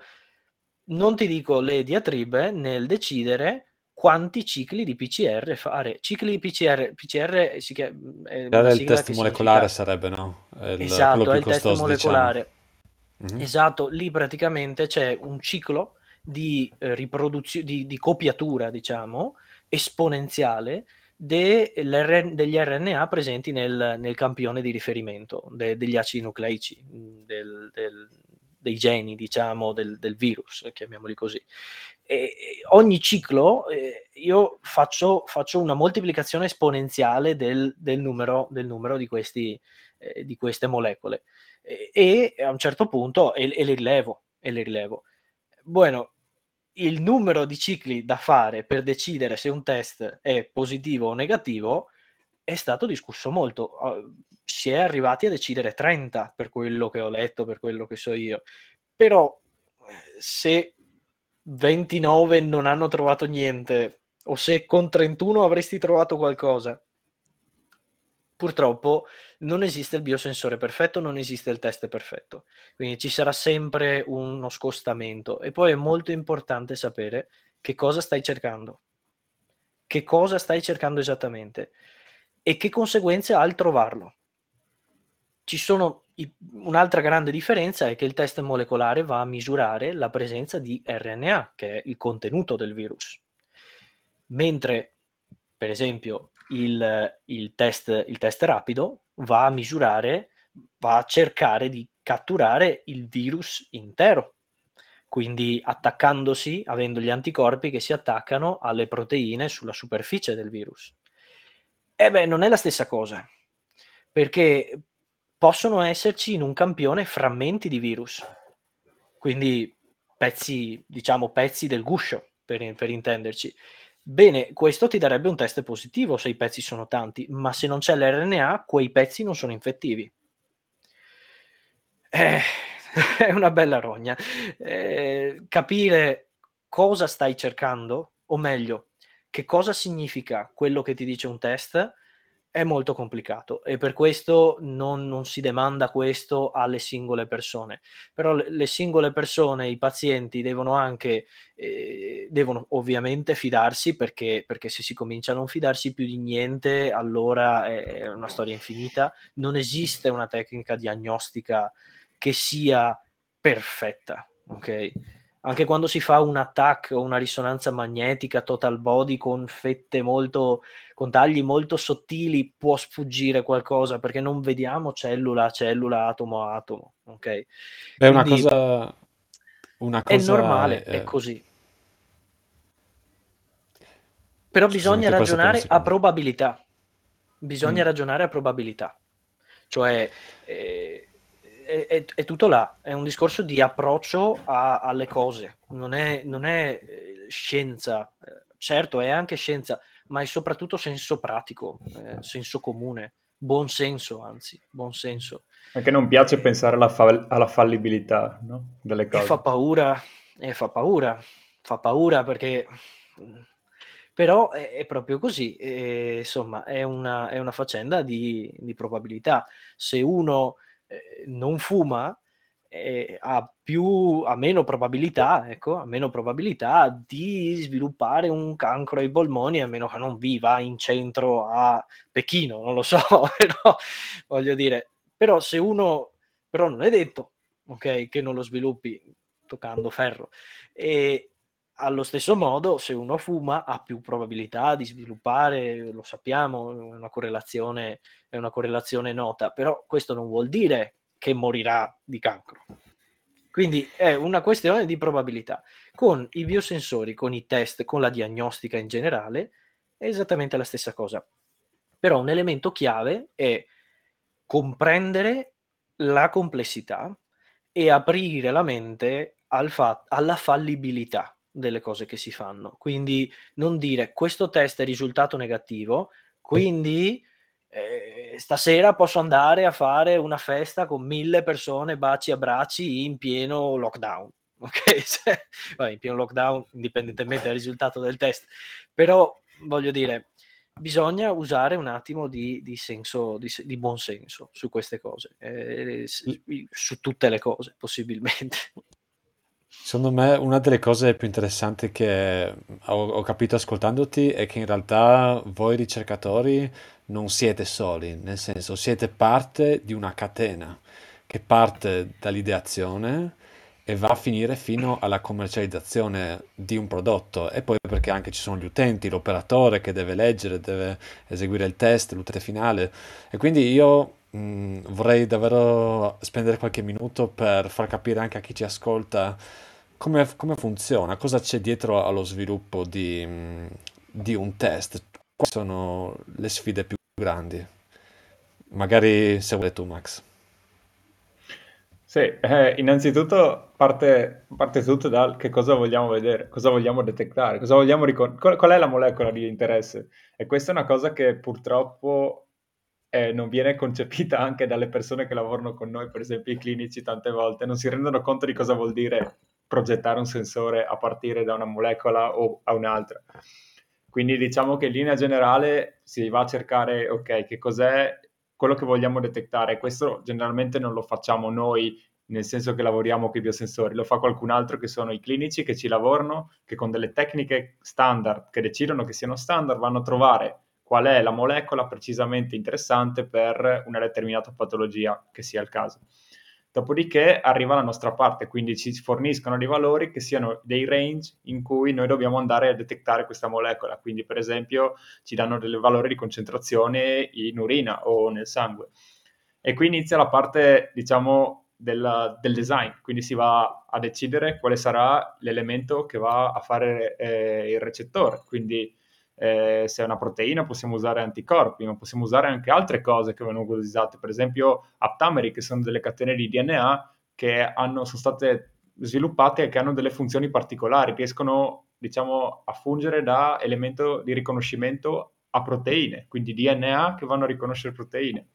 non ti dico le diatribe nel decidere quanti cicli di PCR fare. Cicli di PCR, PCR si chiama, è il test molecolare sarebbe, no? È il, esatto, è il test diciamo. molecolare. Diciamo. Mm-hmm. Esatto, lì praticamente c'è un ciclo di eh, riproduzione, di, di, copiatura, diciamo, esponenziale de, degli RNA presenti nel, nel, campione di riferimento de, degli acidi nucleici, del, del, dei geni, diciamo, del, del virus, chiamiamoli così. E ogni ciclo eh, io faccio, faccio, una moltiplicazione esponenziale del, del, numero, del numero, di, questi, eh, di queste molecole e, e, a un certo punto e, e le rilevo, e le rilevo. Bueno, il numero di cicli da fare per decidere se un test è positivo o negativo è stato discusso molto. Si è arrivati a decidere 30 per quello che ho letto, per quello che so io. Però se 29 non hanno trovato niente o se con 31 avresti trovato qualcosa, purtroppo non esiste il biosensore perfetto, non esiste il test perfetto. Quindi ci sarà sempre uno scostamento e poi è molto importante sapere che cosa stai cercando. Che cosa stai cercando esattamente? e che conseguenze ha il trovarlo. Ci sono i, un'altra grande differenza è che il test molecolare va a misurare la presenza di RNA, che è il contenuto del virus. Mentre, per esempio, il, il, test, il test rapido va a misurare, va a cercare di catturare il virus intero, quindi attaccandosi, avendo gli anticorpi che si attaccano alle proteine sulla superficie del virus. Eh beh, non è la stessa cosa, perché possono esserci in un campione frammenti di virus, quindi pezzi, diciamo, pezzi del guscio, per, per intenderci. Bene, questo ti darebbe un test positivo se i pezzi sono tanti, ma se non c'è l'RNA, quei pezzi non sono infettivi. Eh, è una bella rogna. Eh, capire cosa stai cercando, o meglio, che cosa significa quello che ti dice un test è molto complicato e per questo non, non, si demanda questo alle singole persone. Però le, le singole persone, i pazienti devono anche, eh, devono ovviamente fidarsi perché, perché, se si comincia a non fidarsi più di niente allora è una storia infinita. Non esiste una tecnica diagnostica che sia perfetta, ok? Anche quando si fa un attacco o una risonanza magnetica total body con fette molto con tagli molto sottili può sfuggire qualcosa perché non vediamo cellula a cellula atomo a atomo ok? È una cosa una cosa è normale è, è così. Però bisogna ragionare a probabilità. Bisogna mm. ragionare a probabilità. Cioè, eh, è, è, è, tutto là, è un discorso di approccio a, alle cose, non è, non è eh, scienza, certo è anche scienza, ma è soprattutto senso pratico, eh, senso comune, buon senso anzi, buon senso. Anche non piace pensare alla, fa- alla fallibilità no? delle cose. E fa paura, e fa paura, fa paura perché... Però è, è proprio così, e, insomma, è una, è una faccenda di, di, probabilità. Se uno eh, non fuma, eh, ha, più, ha meno probabilità, ecco, ha meno probabilità di sviluppare un cancro ai polmoni, a meno che non viva in centro a Pechino, non lo so, però voglio dire, però se uno, però non è detto, ok, che non lo sviluppi toccando ferro. E allo stesso modo, se uno fuma, ha più probabilità di sviluppare, lo sappiamo, è una correlazione, è una correlazione nota, però questo non vuol dire che morirà di cancro. Quindi è una questione di probabilità. Con i biosensori, con i test, con la diagnostica in generale, è esattamente la stessa cosa. Però un elemento chiave è comprendere la complessità e aprire la mente al fa- alla fallibilità delle cose che si fanno. Quindi non dire questo test è risultato negativo, quindi eh, stasera posso andare a fare una festa con mille persone baci a bracci in pieno lockdown. Ok, cioè, vabbè, in pieno lockdown, indipendentemente dal risultato del test, però voglio dire, bisogna usare un attimo di, di senso, di, di buon senso su queste cose, eh, su tutte le cose possibilmente. Secondo me una delle cose più interessanti che ho, ho capito ascoltandoti è che in realtà voi ricercatori non siete soli, nel senso siete parte di una catena che parte dall'ideazione e va a finire fino alla commercializzazione di un prodotto. E poi perché anche ci sono gli utenti, l'operatore che deve leggere, deve eseguire il test, l'utente finale. E quindi io mh, vorrei davvero spendere qualche minuto per far capire anche a chi ci ascolta come, come funziona, cosa c'è dietro allo sviluppo di, di un test, quali sono le sfide più grandi? Magari se vuoi tu, Max. Sì, eh, innanzitutto parte, parte tutto da che cosa vogliamo vedere, cosa vogliamo detectare, cosa vogliamo ricon- qual, qual è la molecola di interesse. E questa è una cosa che purtroppo eh, non viene concepita anche dalle persone che lavorano con noi, per esempio i clinici tante volte, non si rendono conto di cosa vuol dire progettare un sensore a partire da una molecola o a un'altra. Quindi diciamo che in linea generale si va a cercare, ok, che cos'è quello che vogliamo detectare. Questo generalmente non lo facciamo noi, nel senso che lavoriamo con i biosensori, lo fa qualcun altro che sono i clinici che ci lavorano, che con delle tecniche standard, che decidono che siano standard, vanno a trovare qual è la molecola precisamente interessante per una determinata patologia che sia il caso. Dopodiché arriva la nostra parte, quindi ci forniscono dei valori che siano dei range in cui noi dobbiamo andare a detectare questa molecola. Quindi, per esempio, ci danno dei valori di concentrazione in urina o nel sangue. E qui inizia la parte, diciamo, del, del design. Quindi si va a decidere quale sarà l'elemento che va a fare eh, il recettore. Quindi eh, se è una proteina possiamo usare anticorpi, ma possiamo usare anche altre cose che vengono utilizzate, per esempio aptameri, che sono delle catene di DNA che hanno, sono state sviluppate e che hanno delle funzioni particolari, riescono diciamo, a fungere da elemento di riconoscimento a proteine, quindi DNA che vanno a riconoscere proteine.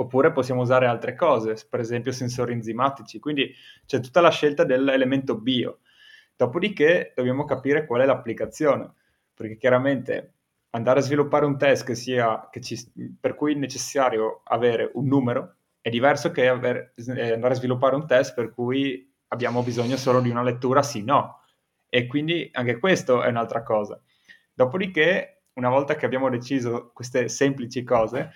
Oppure possiamo usare altre cose, per esempio sensori enzimatici, quindi c'è tutta la scelta dell'elemento bio. Dopodiché dobbiamo capire qual è l'applicazione perché chiaramente andare a sviluppare un test che sia, che ci, per cui è necessario avere un numero è diverso che aver, eh, andare a sviluppare un test per cui abbiamo bisogno solo di una lettura sì no. E quindi anche questo è un'altra cosa. Dopodiché una volta che abbiamo deciso queste semplici cose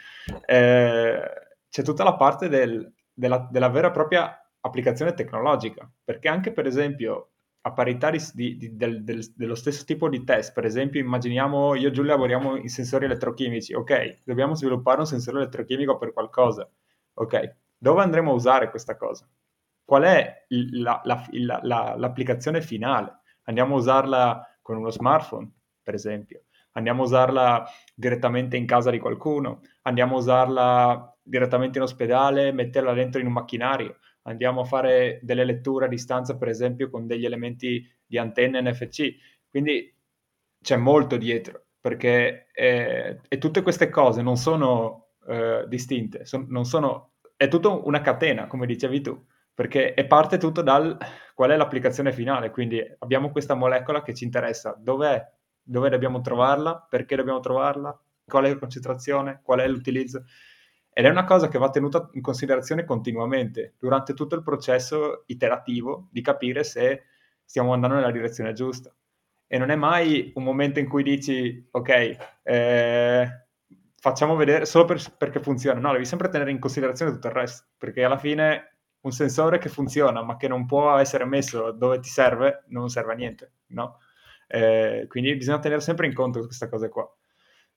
eh, c'è tutta la parte del, della, della vera e propria applicazione tecnologica perché anche per esempio a parità di, di, del, del, dello stesso tipo di test, per esempio immaginiamo io e Giulia lavoriamo in sensori elettrochimici, ok, dobbiamo sviluppare un sensore elettrochimico per qualcosa, ok, dove andremo a usare questa cosa? Qual è la, la, la, l'applicazione finale? Andiamo a usarla con uno smartphone, per esempio, andiamo a usarla direttamente in casa di qualcuno, andiamo a usarla direttamente in ospedale, metterla dentro in un macchinario, andiamo a fare delle letture a distanza, per esempio, con degli elementi di antenne NFC. Quindi c'è molto dietro, perché eh, e tutte queste cose non sono eh, distinte, son, non sono, è tutta una catena, come dicevi tu, perché parte tutto dal qual è l'applicazione finale, quindi abbiamo questa molecola che ci interessa, dov'è, dove dobbiamo trovarla, perché dobbiamo trovarla, qual è la concentrazione, qual è l'utilizzo. Ed è una cosa che va tenuta in considerazione continuamente durante tutto il processo iterativo di capire se stiamo andando nella direzione giusta. E non è mai un momento in cui dici, ok, eh, facciamo vedere solo per, perché funziona. No, devi sempre tenere in considerazione tutto il resto, perché alla fine un sensore che funziona ma che non può essere messo dove ti serve non serve a niente, no? Eh, quindi bisogna tenere sempre in conto questa cosa qua.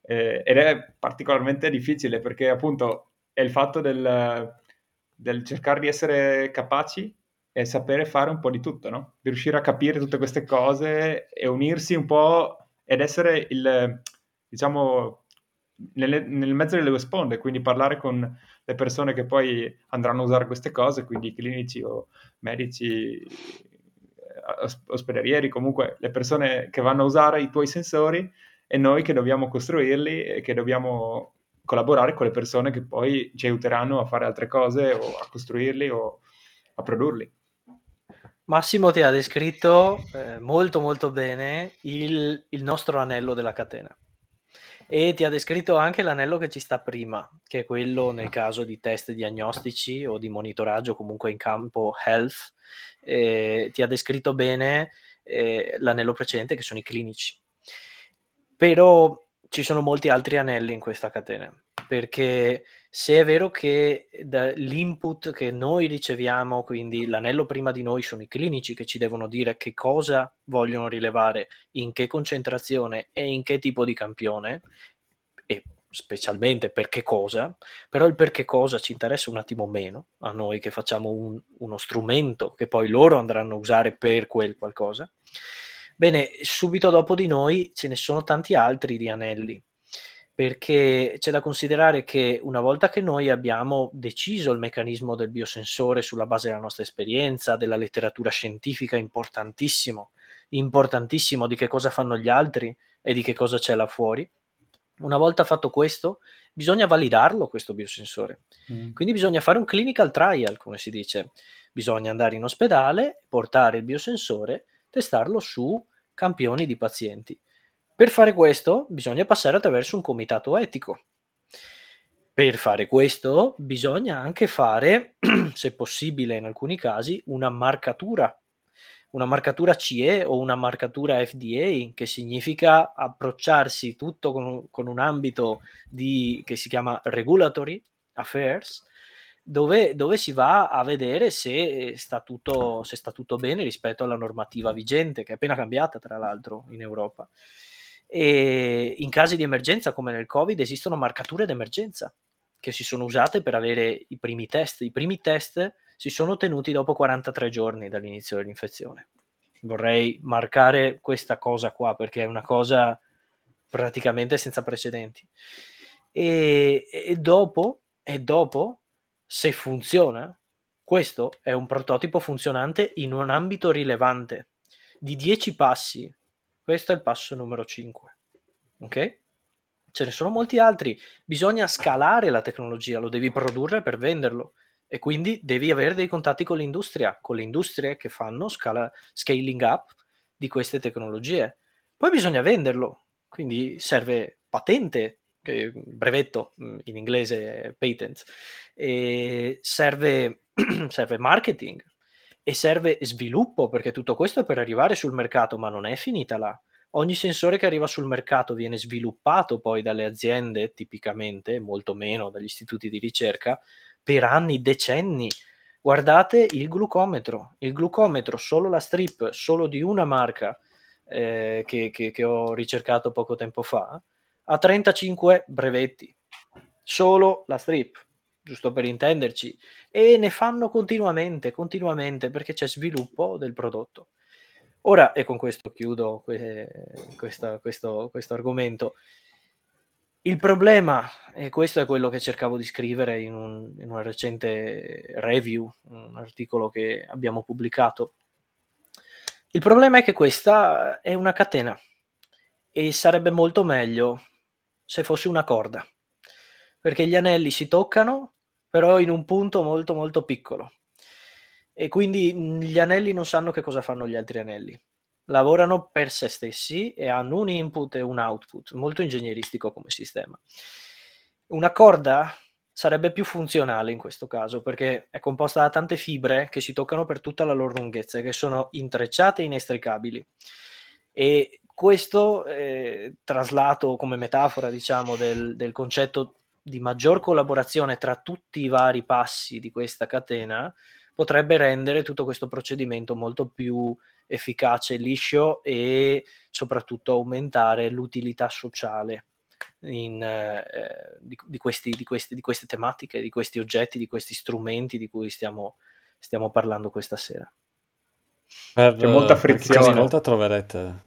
Eh, ed è particolarmente difficile perché appunto è il fatto del, del, cercare di essere capaci e sapere fare un po' di tutto, no? Di riuscire a capire tutte queste cose e unirsi un po' ed essere il, diciamo, nelle, nel mezzo delle due sponde, quindi parlare con le persone che poi andranno a usare queste cose, quindi clinici o medici, eh, ospedalieri, comunque le persone che vanno a usare i tuoi sensori e noi che dobbiamo costruirli e che dobbiamo collaborare con le persone che poi ci aiuteranno a fare altre cose o a costruirli o a produrli. Massimo ti ha descritto eh, molto molto bene il, il nostro anello della catena e ti ha descritto anche l'anello che ci sta prima, che è quello nel caso di test diagnostici o di monitoraggio comunque in campo health. Eh, ti ha descritto bene eh, l'anello precedente che sono i clinici. Però ci sono molti altri anelli in questa catena, perché se è vero che l'input che noi riceviamo, quindi l'anello prima di noi sono i clinici che ci devono dire che cosa vogliono rilevare, in che concentrazione e in che tipo di campione, e specialmente per che cosa, però il perché cosa ci interessa un attimo meno a noi che facciamo un, uno strumento che poi loro andranno a usare per quel qualcosa. Bene, subito dopo di noi ce ne sono tanti altri di anelli perché c'è da considerare che una volta che noi abbiamo deciso il meccanismo del biosensore sulla base della nostra esperienza, della letteratura scientifica, importantissimo, importantissimo di che cosa fanno gli altri e di che cosa c'è là fuori, una volta fatto questo, bisogna validarlo questo biosensore. Mm. Quindi bisogna fare un clinical trial, come si dice. Bisogna andare in ospedale, portare il biosensore, testarlo su campioni di pazienti. Per fare questo bisogna passare attraverso un comitato etico. Per fare questo bisogna anche fare, se possibile in alcuni casi, una marcatura, una marcatura CE o una marcatura FDA, che significa approcciarsi tutto con, con un ambito di, che si chiama regulatory affairs, dove, dove, si va a vedere se sta, tutto, se sta tutto bene rispetto alla normativa vigente, che è appena cambiata tra l'altro in Europa. E in casi di emergenza come nel Covid esistono marcature d'emergenza che si sono usate per avere i primi test. I primi test si sono ottenuti dopo 43 giorni dall'inizio dell'infezione. Vorrei marcare questa cosa qua perché è una cosa praticamente senza precedenti. E, e, dopo, e dopo, se funziona, questo è un prototipo funzionante in un ambito rilevante di 10 passi questo è il passo numero 5. Ok? Ce ne sono molti altri. Bisogna scalare la tecnologia, lo devi produrre per venderlo e quindi devi avere dei contatti con l'industria, con le industrie che fanno scala, scaling up di queste tecnologie. Poi bisogna venderlo, quindi serve patente, brevetto mm, in inglese patent, e serve, serve marketing, e serve sviluppo perché tutto questo è per arrivare sul mercato, ma non è finita là. Ogni sensore che arriva sul mercato viene sviluppato poi dalle aziende, tipicamente, molto meno dagli istituti di ricerca, per anni, decenni. Guardate il glucometro, il glucometro, solo la strip, solo di una marca eh, che, che, che ho ricercato poco tempo fa, ha 35 brevetti, solo la strip giusto per intenderci, e ne fanno continuamente, continuamente, perché c'è sviluppo del prodotto. Ora, e con questo chiudo que- questa, questo, questo argomento, il problema, e questo è quello che cercavo di scrivere in, un, in una recente review, un articolo che abbiamo pubblicato, il problema è che questa è una catena e sarebbe molto meglio se fosse una corda, perché gli anelli si toccano, però in un punto molto molto piccolo. E quindi gli anelli non sanno che cosa fanno gli altri anelli lavorano per se stessi e hanno un input e un output, molto ingegneristico come sistema. Una corda sarebbe più funzionale in questo caso perché è composta da tante fibre che si toccano per tutta la loro lunghezza e che sono intrecciate e inestricabili. E questo eh, traslato come metafora, diciamo, del, del concetto di maggior collaborazione tra tutti i vari passi di questa catena potrebbe rendere tutto questo procedimento molto più efficace, liscio e soprattutto aumentare l'utilità sociale in, eh, di, di, questi, di, questi, di, queste tematiche, di questi oggetti, di questi strumenti di cui stiamo, stiamo parlando questa sera. Per, C'è molta frizione. Molta troverete.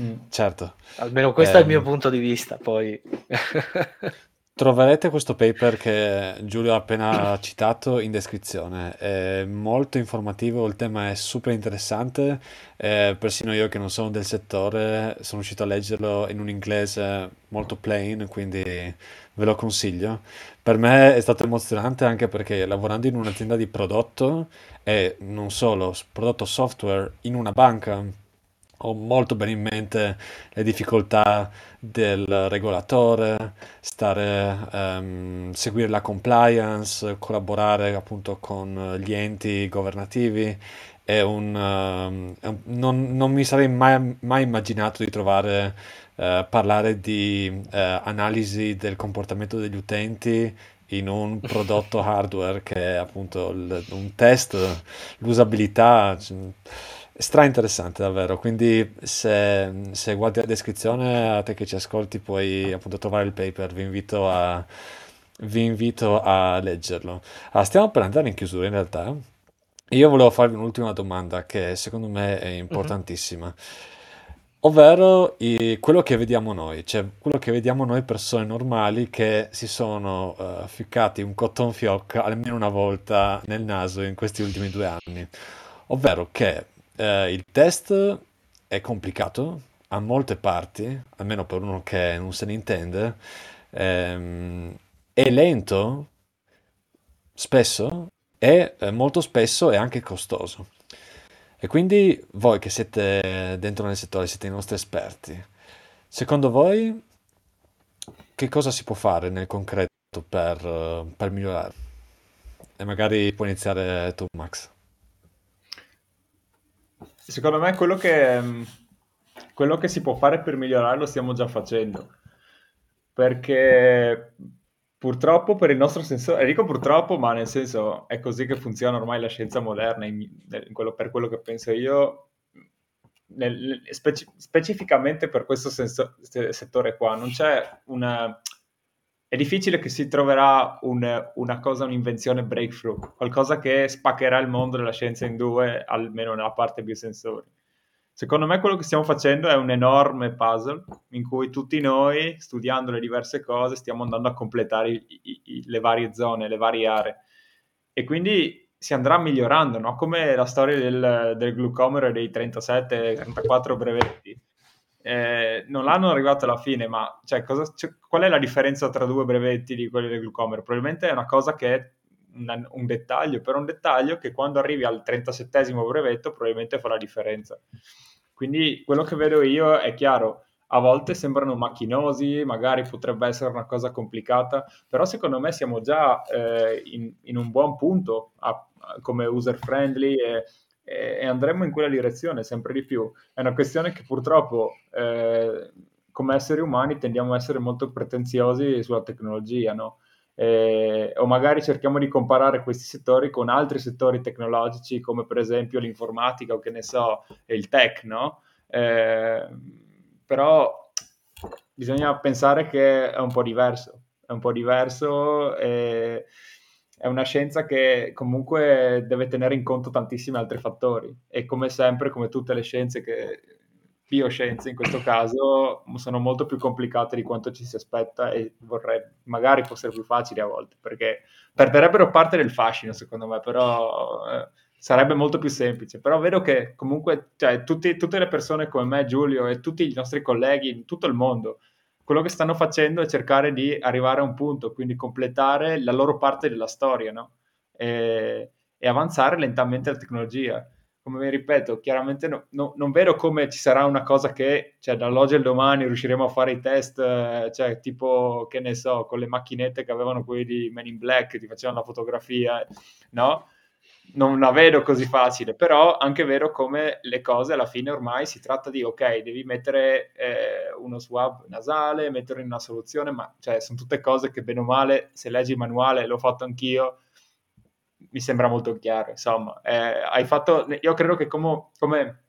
Mm. Certo. Almeno questo eh, è il mio ehm. punto di vista, poi... Troverete questo paper che Giulio ha appena citato in descrizione, è molto informativo, il tema è super interessante, eh, persino io che non sono del settore sono riuscito a leggerlo in un inglese molto plain, quindi ve lo consiglio. Per me è stato emozionante anche perché lavorando in un'azienda di prodotto e non solo, prodotto software in una banca ho molto bene in mente le difficoltà del regolatore, stare, um, seguire la compliance, collaborare appunto con gli enti governativi. È un, uh, è un, non, non, mi sarei mai, mai immaginato di trovare, uh, parlare di uh, analisi del comportamento degli utenti in un prodotto hardware che è appunto il, un test, l'usabilità. Stra interessante davvero, quindi se, se, guardi la descrizione a te che ci ascolti puoi appunto trovare il paper, vi invito a, vi invito a leggerlo. Allora, stiamo per andare in chiusura in realtà. Io volevo farvi un'ultima domanda che secondo me è importantissima. Mm-hmm. Ovvero i, quello che vediamo noi, cioè quello che vediamo noi persone normali che si sono uh, ficcati un cotton fioc almeno una volta nel naso in questi ultimi due anni. Ovvero che eh, il test è complicato, ha molte parti, almeno per uno che non se ne intende, ehm, è lento spesso e eh, molto spesso è anche costoso. E quindi voi che siete dentro nel settore, siete i nostri esperti, secondo voi che cosa si può fare nel concreto per, per migliorare? E magari puoi iniziare tu, Max. Secondo me quello che, mm, quello che si può fare per migliorare lo stiamo già facendo. Perché purtroppo per il nostro senso, e dico purtroppo, ma nel senso è così che funziona ormai la scienza moderna, in, in quello, per quello che penso io, nel, speci- specificamente per questo senso, settore qua, non c'è una è difficile che si troverà un, una cosa, un'invenzione breakthrough, qualcosa che spaccherà il mondo della scienza in due, almeno nella parte biosensori. Secondo me quello che stiamo facendo è un enorme puzzle in cui tutti noi, studiando le diverse cose, stiamo andando a completare i, i, le varie zone, le varie aree. E quindi si andrà migliorando, no? come la storia del, del glucomero e dei 37-34 brevetti eh, non l'hanno arrivato alla fine, ma cioè, cosa, cioè, qual è la differenza tra due brevetti di quelli del glucomero? Probabilmente è una cosa che è un, un dettaglio, però un dettaglio che quando arrivi al 37 brevetto probabilmente fa la differenza. Quindi quello che vedo io è chiaro, a volte sembrano macchinosi, magari potrebbe essere una cosa complicata, però secondo me siamo già eh, in, in, un buon punto a, a, come user friendly e e, andremo in quella direzione sempre di più. È una questione che purtroppo eh, come esseri umani tendiamo a essere molto pretenziosi sulla tecnologia, no? Eh, o magari cerchiamo di comparare questi settori con altri settori tecnologici come per esempio l'informatica o che ne so, il tech, no? Eh, però bisogna pensare che è un po' diverso, è un po' diverso e è una scienza che comunque deve tenere in conto tantissimi altri fattori. E come sempre, come tutte le scienze che bioscienze in questo caso sono molto più complicate di quanto ci si aspetta e vorrei magari fossero più facili a volte perché perderebbero parte del fascino secondo me però eh, sarebbe molto più semplice. Però vedo che comunque cioè, tutti, tutte le persone come me Giulio e tutti i nostri colleghi in tutto il mondo quello che stanno facendo è cercare di arrivare a un punto quindi completare la loro parte della storia no? e, e avanzare lentamente la tecnologia come vi ripeto, chiaramente no, no, non vedo come ci sarà una cosa che, cioè, dall'oggi al domani riusciremo a fare i test, cioè, tipo, che ne so, con le macchinette che avevano quelli di Men in Black, ti facevano la fotografia, no? Non la vedo così facile, però anche vero come le cose alla fine ormai si tratta di, ok, devi mettere eh, uno swab nasale, metterlo in una soluzione, ma cioè, sono tutte cose che bene o male, se leggi il manuale, l'ho fatto anch'io, mi sembra molto chiaro. Insomma, eh, hai fatto, io credo che come, come,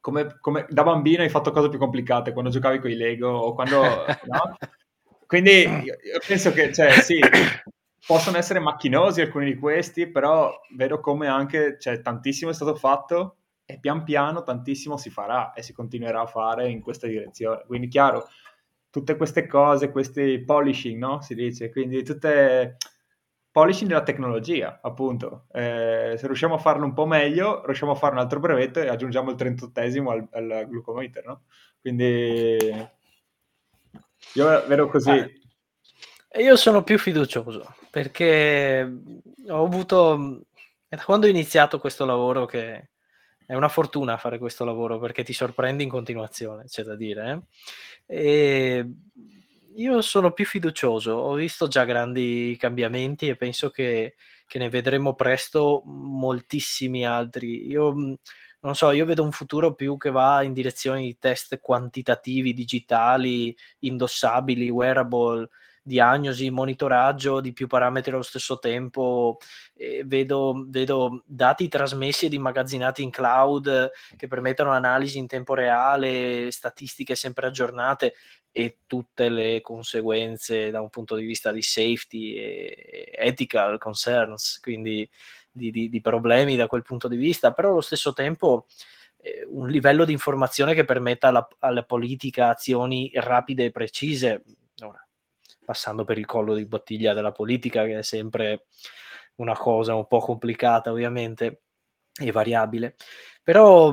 come, come, da bambino hai fatto cose più complicate quando giocavi con i Lego o quando... no? Quindi io, io penso che, cioè, sì, possono essere macchinosi alcuni di questi, però vedo come anche cioè, tantissimo è stato fatto e pian piano tantissimo si farà e si continuerà a fare in questa direzione. Quindi chiaro, tutte queste cose, questi polishing, no? Si dice, quindi tutte polishing della tecnologia, appunto. Eh, se riusciamo a farlo un po' meglio, riusciamo a fare un altro brevetto e aggiungiamo il 38esimo al, al glucometer, no? Quindi io vedo così. Eh, io sono più fiducioso perché ho avuto, da quando ho iniziato questo lavoro, che è una fortuna fare questo lavoro perché ti sorprendi in continuazione, c'è da dire. Eh? Io sono più fiducioso, ho visto già grandi cambiamenti e penso che, che ne vedremo presto moltissimi altri. Io non so, io vedo un futuro più che va in direzione di test quantitativi, digitali, indossabili, wearable, diagnosi, monitoraggio di più parametri allo stesso tempo, vedo, vedo, dati trasmessi ed immagazzinati in cloud che permettono analisi in tempo reale, statistiche sempre aggiornate e tutte le conseguenze da un punto di vista di safety e ethical concerns, quindi di, di, di problemi da quel punto di vista, però allo stesso tempo eh, un livello di informazione che permetta alla, alla politica azioni rapide e precise, ora, passando per il collo di bottiglia della politica, che è sempre una cosa un po' complicata ovviamente e variabile, però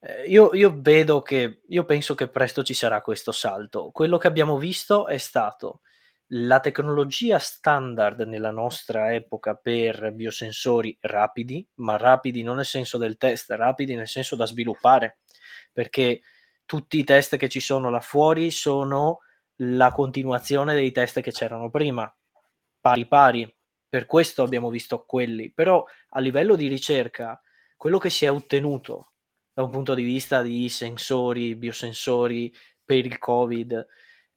eh, io, io, vedo che, io penso che presto ci sarà questo salto. Quello che abbiamo visto è stato la tecnologia standard nella nostra epoca per biosensori rapidi, ma rapidi non nel senso del test, rapidi nel senso da sviluppare, perché tutti i test che ci sono là fuori sono la continuazione dei test che c'erano prima, pari pari. Per questo abbiamo visto quelli, però a livello di ricerca, quello che si è ottenuto da un punto di vista di sensori, biosensori per il Covid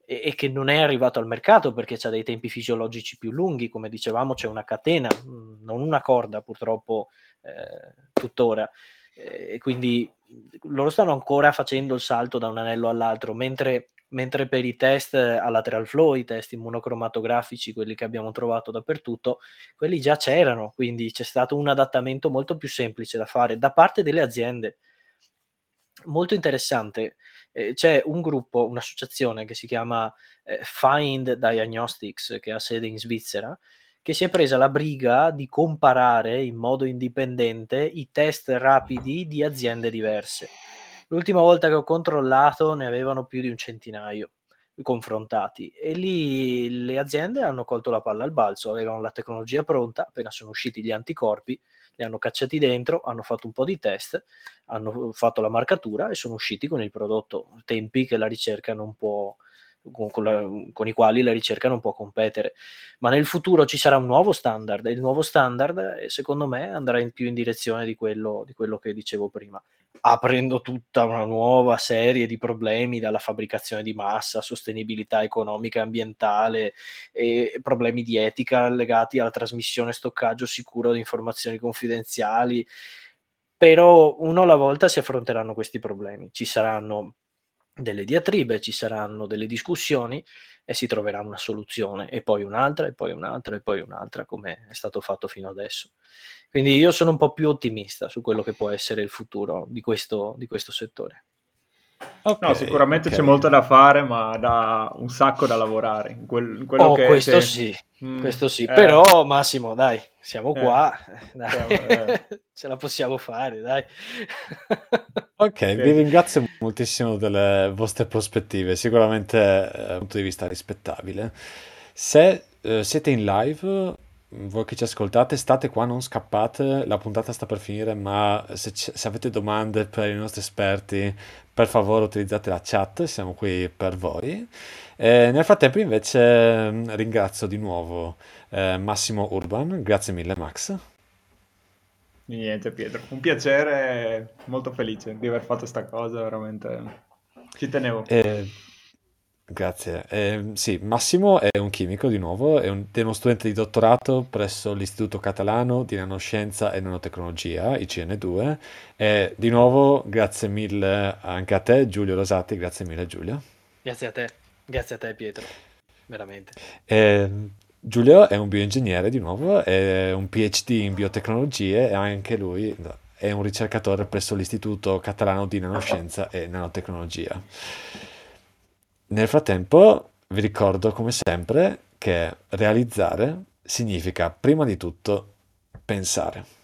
e, e che non è arrivato al mercato perché ha dei tempi fisiologici più lunghi, come dicevamo c'è una catena, mm, non una corda purtroppo eh, tuttora. E quindi loro stanno ancora facendo il salto da un anello all'altro, mentre, mentre per i test a lateral flow, i test immunocromatografici, quelli che abbiamo trovato dappertutto, quelli già c'erano, quindi c'è stato un adattamento molto più semplice da fare da parte delle aziende molto interessante. Eh, c'è un gruppo, un'associazione che si chiama eh, Find Diagnostics, che ha sede in Svizzera, che si è presa la briga di comparare in modo indipendente i test rapidi di aziende diverse. L'ultima volta che ho controllato ne avevano più di un centinaio confrontati e lì le aziende hanno colto la palla al balzo, avevano la tecnologia pronta, appena sono usciti gli anticorpi, li hanno cacciati dentro, hanno fatto un po' di test, hanno fatto la marcatura e sono usciti con il prodotto, tempi che la ricerca non può, con, la, con, i quali la ricerca non può competere. Ma nel futuro ci sarà un nuovo standard e il nuovo standard, secondo me, andrà in più in direzione di quello, di quello che dicevo prima, aprendo tutta una nuova serie di problemi dalla fabbricazione di massa, sostenibilità economica e ambientale, e problemi di etica legati alla trasmissione e stoccaggio sicuro di informazioni confidenziali. Però uno alla volta si affronteranno questi problemi. Ci saranno delle diatribe, ci saranno delle discussioni e si troverà una soluzione e poi un'altra e poi un'altra e poi un'altra come è stato fatto fino adesso. Quindi io sono un po' più ottimista su quello che può essere il futuro di questo, di questo settore. Okay, no, sicuramente okay. c'è molto da fare, ma da un sacco da lavorare. In quel, in oh, questo sì, mm, questo sì. Eh. Però Massimo, dai, siamo eh. qua, dai. Eh. ce la possiamo fare, dai. ok, vi ringrazio moltissimo delle vostre prospettive, sicuramente eh, dal punto di vista rispettabile. Se eh, siete in live voi che ci ascoltate, state qua, non scappate, la puntata sta per finire, ma se, se, avete domande per i nostri esperti, per favore utilizzate la chat, siamo qui per voi. E nel frattempo invece mm, ringrazio di nuovo eh, Massimo Urban, grazie mille Max. Niente Pietro, un piacere, molto felice di aver fatto questa cosa, veramente ci tenevo. E... Grazie. Eh, sì, Massimo è un chimico di nuovo, è, un- è uno studente di dottorato presso l'Istituto Catalano di Nanoscienza e Nanotecnologia, ICN2. E di nuovo grazie mille anche a te, Giulio Rosati, grazie mille Giulio. Grazie a te, grazie a te Pietro, veramente. Eh, Giulio è un bioingegnere di nuovo, è un PhD in biotecnologie e anche lui è un ricercatore presso l'Istituto Catalano di Nanoscienza e Nanotecnologia. Nel frattempo vi ricordo come sempre che realizzare significa prima di tutto pensare.